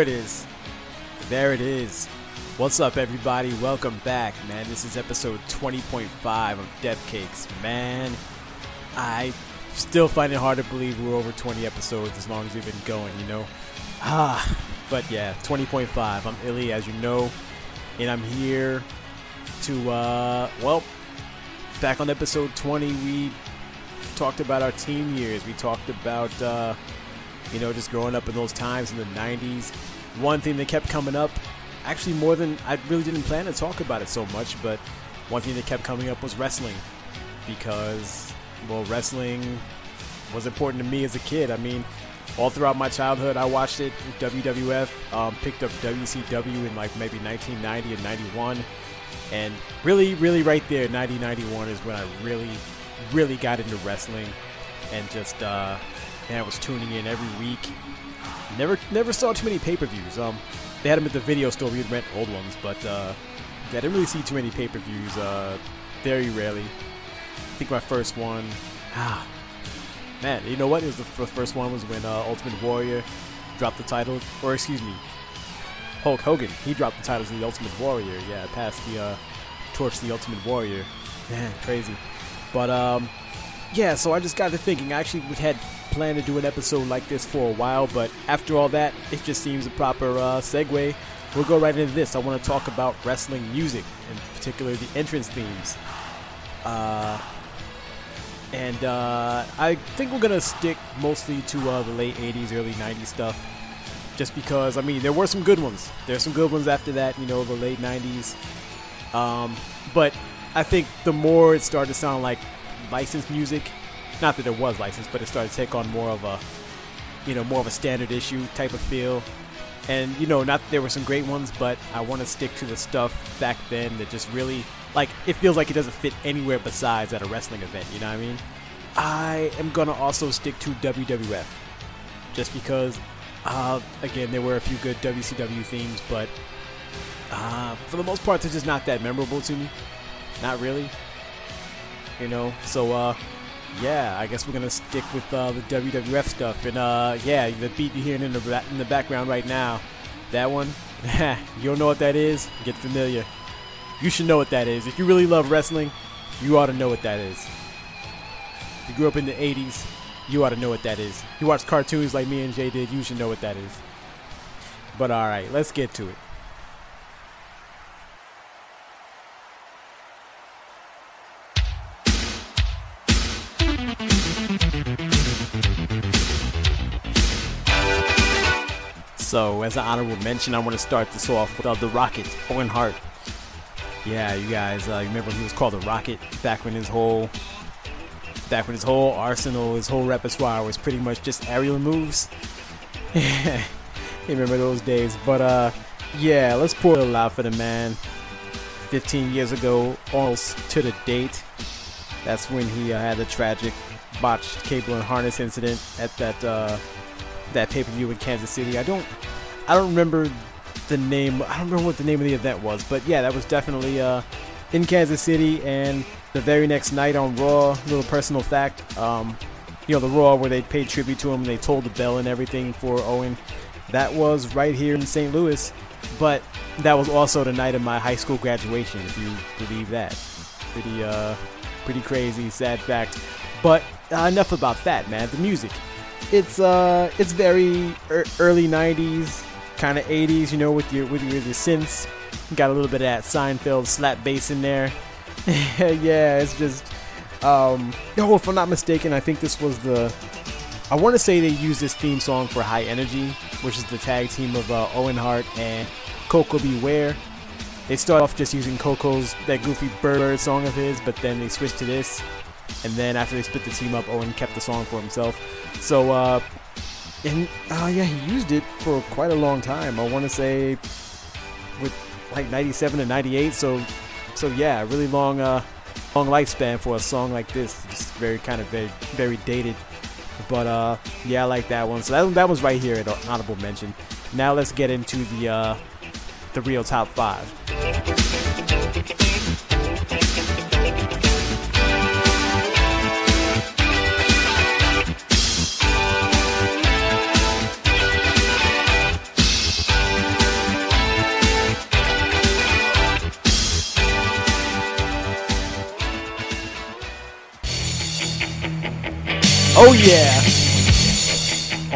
There it is. There it is. What's up, everybody? Welcome back, man. This is episode 20.5 of Death Cakes. Man, I still find it hard to believe we're over 20 episodes as long as we've been going, you know? Ah, but yeah, 20.5. I'm Illy, as you know, and I'm here to, uh, well, back on episode 20, we talked about our team years. We talked about, uh, you know, just growing up in those times in the 90s. One thing that kept coming up, actually more than I really didn't plan to talk about it so much, but one thing that kept coming up was wrestling because, well, wrestling was important to me as a kid. I mean, all throughout my childhood, I watched it. WWF um, picked up WCW in like maybe 1990 and 91, and really, really, right there, 90 91 is when I really, really got into wrestling, and just uh, and I was tuning in every week. Never, never saw too many pay-per-views. Um, they had them at the video store. We'd rent old ones, but uh, I didn't really see too many pay-per-views. Uh, very rarely. I think my first one. Ah, man, you know what? It was the, the first one was when uh, Ultimate Warrior dropped the title, or excuse me, Hulk Hogan. He dropped the titles in the Ultimate Warrior. Yeah, passed the uh, torch to the Ultimate Warrior. Man, crazy. But um, yeah. So I just got to thinking. I actually had planned to do an episode like this for a while, but after all that, it just seems a proper uh, segue. We'll go right into this. I want to talk about wrestling music, in particular the entrance themes. Uh, and uh, I think we're gonna stick mostly to uh, the late '80s, early '90s stuff, just because I mean there were some good ones. There's some good ones after that, you know, the late '90s. Um, but I think the more it started to sound like licensed music, not that it was licensed, but it started to take on more of a, you know, more of a standard issue type of feel. And you know, not there were some great ones, but I want to stick to the stuff back then that just really like it feels like it doesn't fit anywhere besides at a wrestling event. You know what I mean? I am gonna also stick to WWF, just because, uh, again, there were a few good WCW themes, but uh, for the most part, they're just not that memorable to me. Not really. You know, so uh, yeah, I guess we're gonna stick with uh, the WWF stuff, and uh, yeah, the beat you're hearing in the in the background right now, that one, you don't know what that is? Get familiar. You should know what that is. If you really love wrestling, you ought to know what that is. If you grew up in the '80s, you ought to know what that is. If you watch cartoons like me and Jay did, you should know what that is. But all right, let's get to it. So, as an honorable mention, I want to start this off with uh, the Rocket, Owen Hart. Yeah, you guys, uh, remember he was called the Rocket back when his whole, back when his whole arsenal, his whole repertoire was pretty much just aerial moves. you remember those days? But uh, yeah, let's pour a out for the man. 15 years ago, almost to the date, that's when he uh, had the tragic botched cable and harness incident at that uh, that pay-per-view in Kansas City. I don't I don't remember the name. I don't remember what the name of the event was, but yeah, that was definitely uh, in Kansas City. And the very next night on Raw, little personal fact, um, you know, the Raw where they paid tribute to him, and they tolled the bell and everything for Owen. That was right here in St. Louis, but that was also the night of my high school graduation, if you believe that. Pretty, uh, pretty crazy, sad fact. But uh, enough about that, man. The music it's uh it's very er- early 90s kind of 80s you know with your with your, synths. Got a little bit of that Seinfeld slap bass in there. Yeah it's just um oh if I'm not mistaken I think this was the I want to say they used this theme song for High Energy which is the tag team of uh, Owen Hart and Koko B. Ware. They start off just using Koko's that goofy bird song of his but then they switched to this. And then after they split the team up, Owen kept the song for himself. So, uh, and uh, yeah, he used it for quite a long time. I want to say with like 97 to 98. So, so yeah, really long, uh, long lifespan for a song like this. Just very kind of very, very dated. But uh, yeah, I like that one. So that, that was right here at honorable mention. Now let's get into the uh, the real top five. Oh yeah.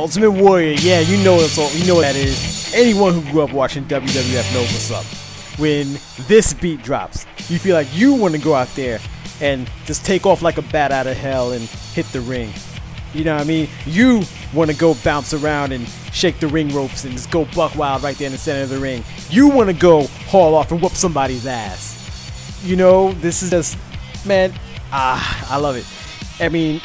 Ultimate Warrior, yeah, you know it's all, you know what that is. Anyone who grew up watching WWF knows what's up. When this beat drops, you feel like you want to go out there and just take off like a bat out of hell and hit the ring. You know what I mean? You want to go bounce around and shake the ring ropes and just go buck wild right there in the center of the ring. You want to go haul off and whoop somebody's ass. You know, this is just, man, ah, I love it. I mean,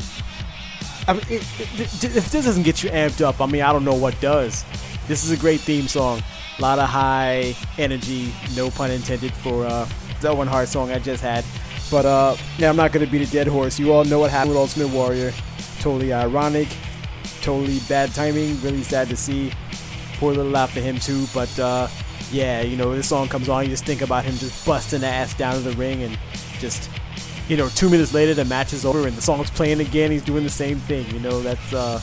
I mean, it, it, if this doesn't get you amped up, I mean, I don't know what does. This is a great theme song. A lot of high energy, no pun intended, for uh, the Owen Hart song I just had. But uh, yeah, I'm not gonna beat a dead horse. You all know what happened with Ultimate Warrior. Totally ironic, totally bad timing. Really sad to see. Poor little laugh for him too. But uh, yeah, you know, this song comes on, you just think about him just busting the ass down to the ring and just, you know, two minutes later the match is over and the song's playing again. He's doing the same thing. You know, that's uh,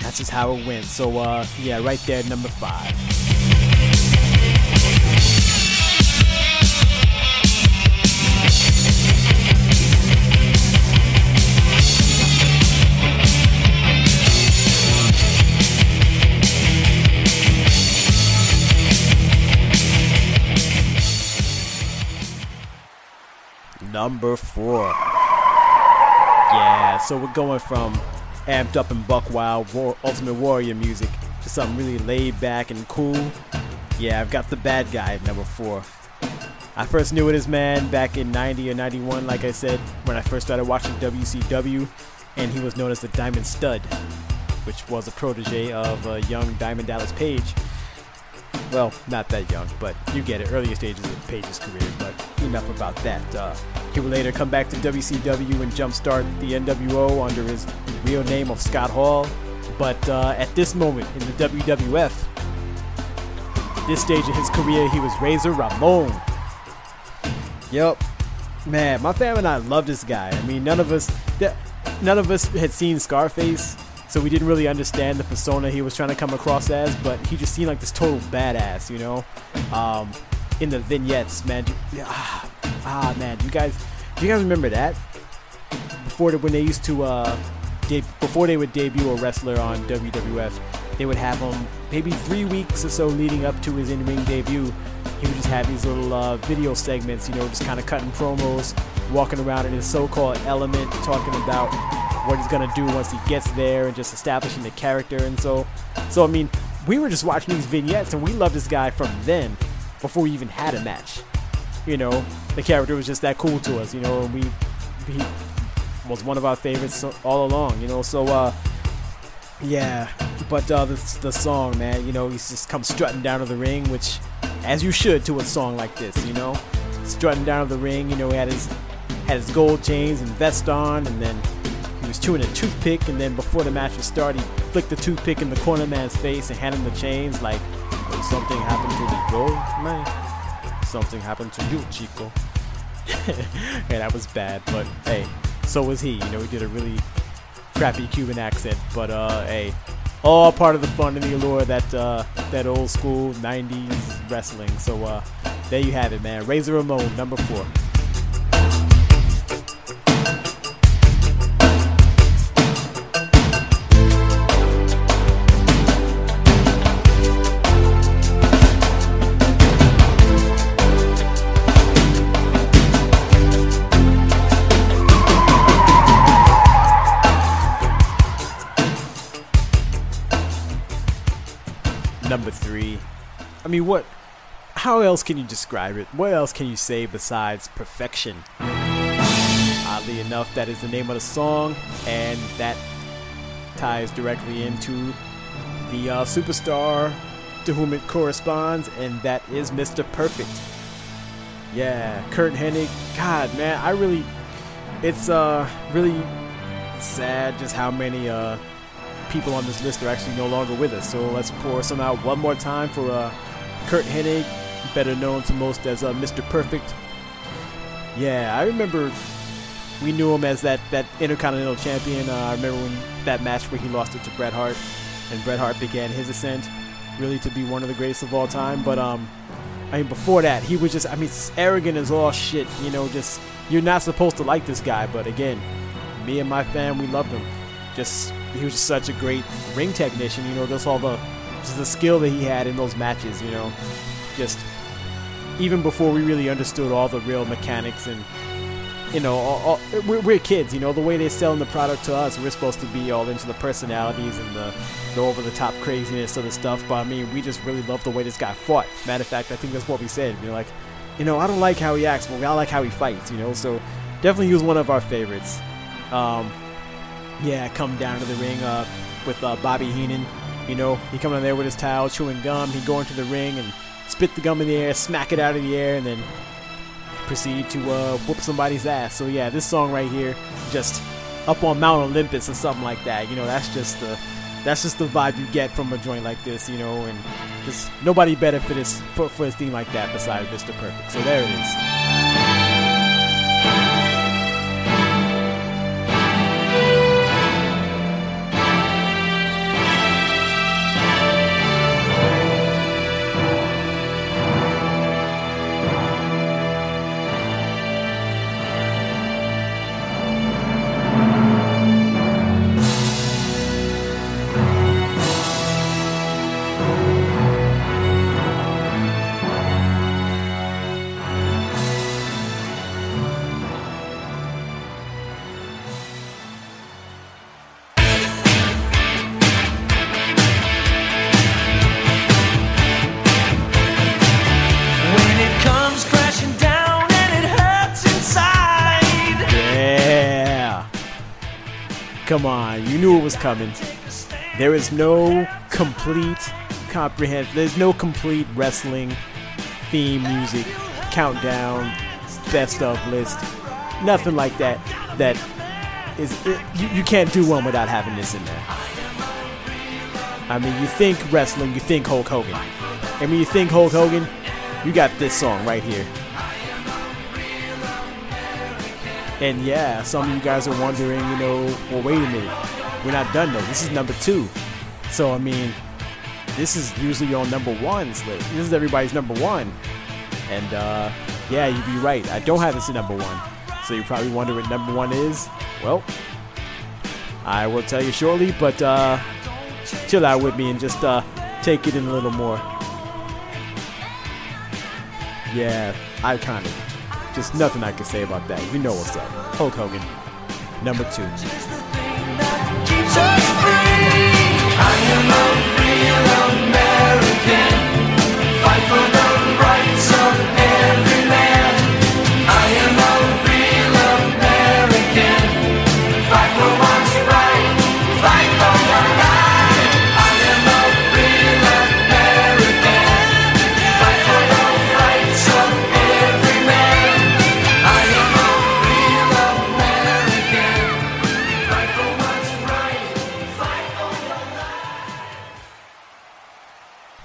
that's just how it went. So uh, yeah, right there, number five. Number four. Yeah, so we're going from amped up and buck wild war, Ultimate Warrior music to something really laid back and cool. Yeah, I've got the bad guy at number four. I first knew it as man back in 90 or 91, like I said, when I first started watching WCW, and he was known as the Diamond Stud, which was a protege of uh, young Diamond Dallas Page. Well, not that young, but you get it. Earlier stages of Page's career, but enough about that. Uh, he would later come back to WCW and jumpstart the NWO under his real name of Scott Hall. But uh, at this moment in the WWF, this stage of his career, he was Razor Ramon. Yep, man, my family and I love this guy. I mean, none of us, none of us had seen Scarface so we didn't really understand the persona he was trying to come across as, but he just seemed like this total badass, you know. Um, in the vignettes, man. Ah, ah, man, you guys, do you guys remember that? Before when they used to, uh, de- before they would debut a wrestler on WWF, they would have him maybe three weeks or so leading up to his in-ring debut. He would just have these little uh, video segments, you know, just kind of cutting promos, walking around in his so-called element, talking about what he's gonna do once he gets there and just establishing the character and so so I mean we were just watching these vignettes and we loved this guy from then before we even had a match. You know, the character was just that cool to us, you know, and we he was one of our favorites all along, you know, so uh yeah, but uh, the, the song, man, you know, he's just come strutting down to the ring, which, as you should to a song like this, you know, strutting down to the ring. You know, he had his had his gold chains and vest on, and then he was chewing a toothpick, and then before the match would start, he flicked the toothpick in the corner man's face and handed him the chains like, something happened to the gold man? Something happened to you, Chico. yeah, that was bad, but hey, so was he. You know, he did a really crappy Cuban accent, but uh, hey, all part of the fun and the allure that uh, that old school '90s wrestling. So uh, there you have it, man. Razor Ramon, number four. Mean, what? How else can you describe it? What else can you say besides perfection? Oddly enough, that is the name of the song, and that ties directly into the uh, superstar to whom it corresponds, and that is Mr. Perfect. Yeah, Curt Hennig. God, man, I really, it's uh really sad just how many uh people on this list are actually no longer with us. So let's pour some out one more time for uh, Curt Hennig, better known to most as uh, Mr. Perfect. Yeah, I remember we knew him as that, that Intercontinental Champion. Uh, I remember when that match where he lost it to Bret Hart, and Bret Hart began his ascent, really to be one of the greatest of all time. But um, I mean, before that, he was just, I mean, arrogant as all shit. You know, just you're not supposed to like this guy, but again, me and my fam, we loved him. just he was just such a great ring technician. You know, just all the just the skill that he had in those matches. You know, just even before we really understood all the real mechanics and you know, all, all, we're, we're, kids. You know, the way they're selling the product to us, we're supposed to be all into the personalities and the, the over-the-top craziness of the stuff. But I mean, we just really love the way this guy fought. Matter of fact, I think that's what we said. You're like, you know, I don't like how he acts, but I like how he fights. You know, so definitely he was one of our favorites. Um, yeah, come down to the ring uh, with uh, Bobby Heenan. You know, he come in there with his towel, chewing gum. He go into the ring and spit the gum in the air, smack it out of the air, and then proceed to uh, whoop somebody's ass. So yeah, this song right here, just up on Mount Olympus or something like that. You know, that's just the that's just the vibe you get from a joint like this. You know, and just nobody better for this for, for a theme like that besides Mr. Perfect. So there it is. Come on, you knew it was coming. There is no complete comprehensive. There's no complete wrestling theme music countdown best of list. Nothing like that. That is you, you can't do one without having this in there. I mean, you think wrestling, you think Hulk Hogan. And when you think Hulk Hogan, you got this song right here. And yeah, some of you guys are wondering, you know, well, wait a minute. We're not done though. This is number two. So, I mean, this is usually on number one's list. This is everybody's number one. And uh, yeah, you'd be right. I don't have this at number one. So you probably wonder what number one is. Well, I will tell you shortly, but uh, chill out with me and just uh, take it in a little more. Yeah, iconic. Just nothing I can say about that. You know what's up. Hulk Hogan, number two. Fight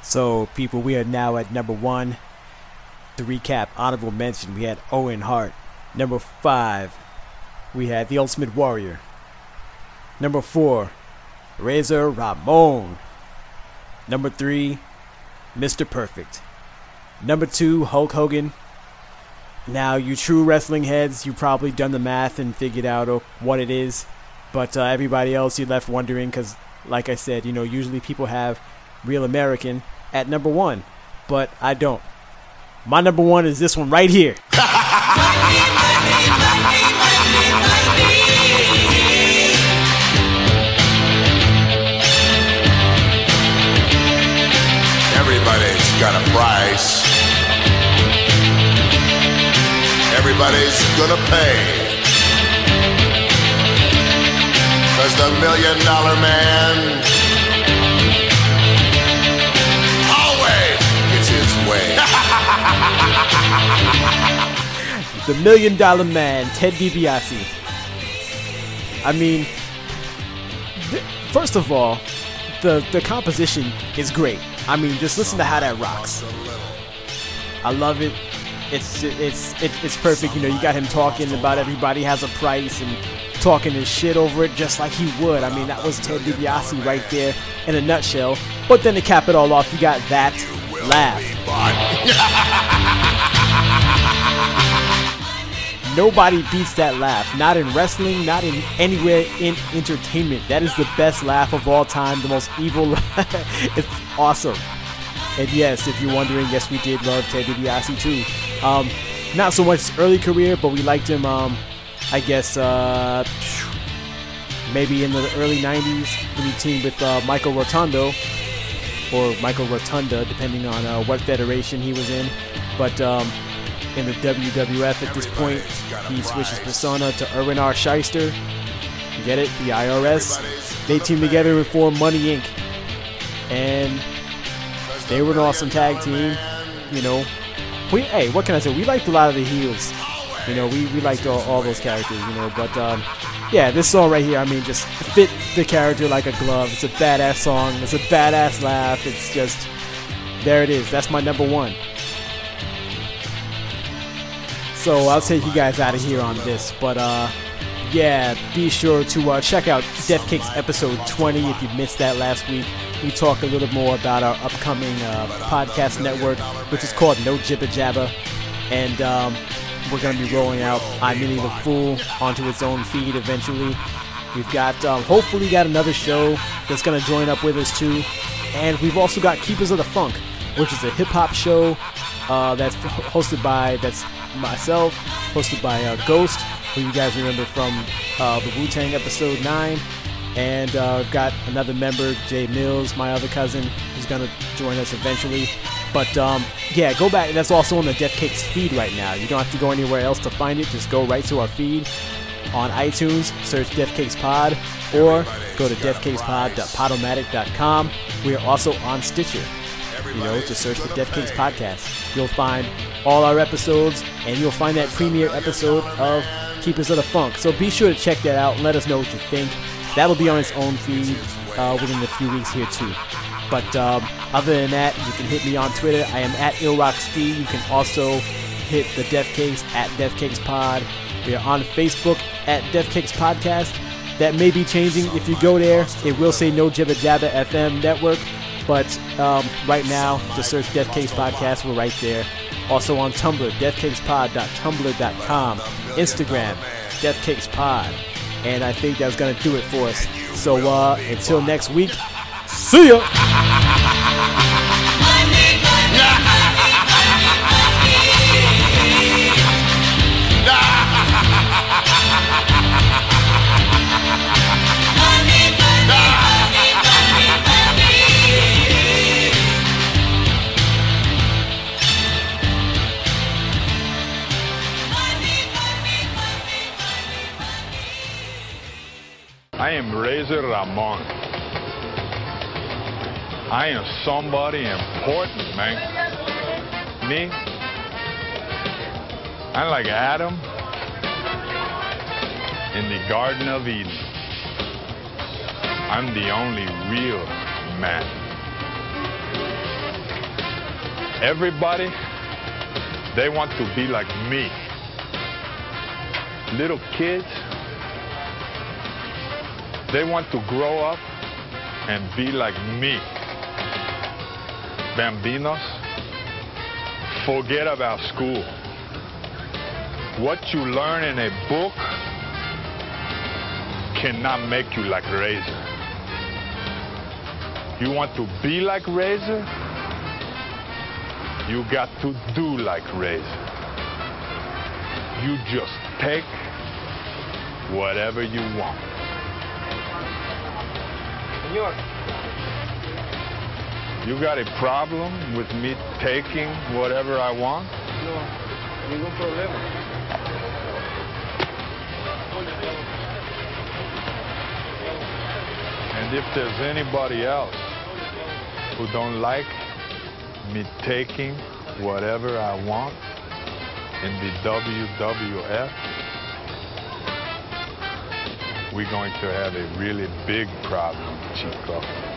So, people, we are now at number one. To recap, honorable mention, we had Owen Hart. Number five, we had The Ultimate Warrior. Number four, Razor Ramon. Number three, Mr. Perfect. Number two, Hulk Hogan. Now, you true wrestling heads, you probably done the math and figured out uh, what it is. But uh, everybody else, you left wondering because, like I said, you know, usually people have Real American at number one, but I don't. My number one is this one right here. Everybody's got a price. Everybody's gonna pay. Cause the million dollar man the Million Dollar Man, Ted DiBiase. I mean, th- first of all, the the composition is great. I mean, just listen to how that rocks. I love it. It's it's it's it's perfect. You know, you got him talking about everybody has a price and talking his shit over it just like he would. I mean, that was Ted DiBiase right there in a nutshell. But then to cap it all off, you got that laugh. Nobody beats that laugh. Not in wrestling, not in anywhere in entertainment. That is the best laugh of all time, the most evil it's awesome. And yes, if you're wondering, yes, we did love Ted DiBiase too. Um, not so much early career, but we liked him, um, I guess, uh, maybe in the early 90s when he teamed with uh, Michael Rotundo, or Michael Rotunda, depending on uh, what federation he was in. But um, in the WWF at this point. He switches persona to Irwin R. Schyster. Get it? The IRS. They team together and form Money Inc. And they were an awesome tag team. You know, we hey, what can I say? We liked a lot of the heels. You know, we, we liked all, all those characters. You know, but um, yeah, this song right here, I mean, just fit the character like a glove. It's a badass song. It's a badass laugh. It's just there. It is. That's my number one. So I'll take you guys out of here on this. But uh, yeah, be sure to uh, check out Death Cakes episode 20 if you missed that last week. We talk a little more about our upcoming uh, podcast network, which is called No Jibba Jabba. And um, we're going to be rolling out I'm Minnie the Fool onto its own feed eventually. We've got, um, hopefully, got another show that's going to join up with us too. And we've also got Keepers of the Funk, which is a hip hop show uh, that's hosted by, that's myself, hosted by uh, Ghost, who you guys remember from uh, the Wu Tang episode 9. And uh, I've got another member, Jay Mills, my other cousin, who's going to join us eventually. But um, yeah, go back. That's also on the Death Cakes feed right now. You don't have to go anywhere else to find it. Just go right to our feed on iTunes, search Death Cakes Pod, or go to deathcakespod.podomatic.com. We are also on Stitcher. You know, just search for Death Cakes Podcast. You'll find all our episodes, and you'll find that premiere episode of Keepers of the Funk. So be sure to check that out and let us know what you think. That'll be on its own feed uh, within a few weeks here too. But um, other than that, you can hit me on Twitter. I am at IllRockSki. You can also hit the Death Cakes at Death Cakes Pod. We are on Facebook at Death Cakes Podcast. That may be changing if you go there. It will say No Jibba Jabba FM Network. But um, right now, just search Death Cakes Podcast. We're right there. Also on Tumblr, deathcakespod.tumblr.com. Instagram, deathcakespod. And I think that's going to do it for us. So uh, until next week, see ya! Razor Ramon. I am somebody important, man. Me, I'm like Adam in the Garden of Eden. I'm the only real man. Everybody, they want to be like me. Little kids, they want to grow up and be like me. Bambinos, forget about school. What you learn in a book cannot make you like Razor. You want to be like Razor? You got to do like Razor. You just take whatever you want. You got a problem with me taking whatever I want? no, ningún problema. And if there's anybody else who don't like me taking whatever I want in the WWF, we're going to have a really big problem, Chico.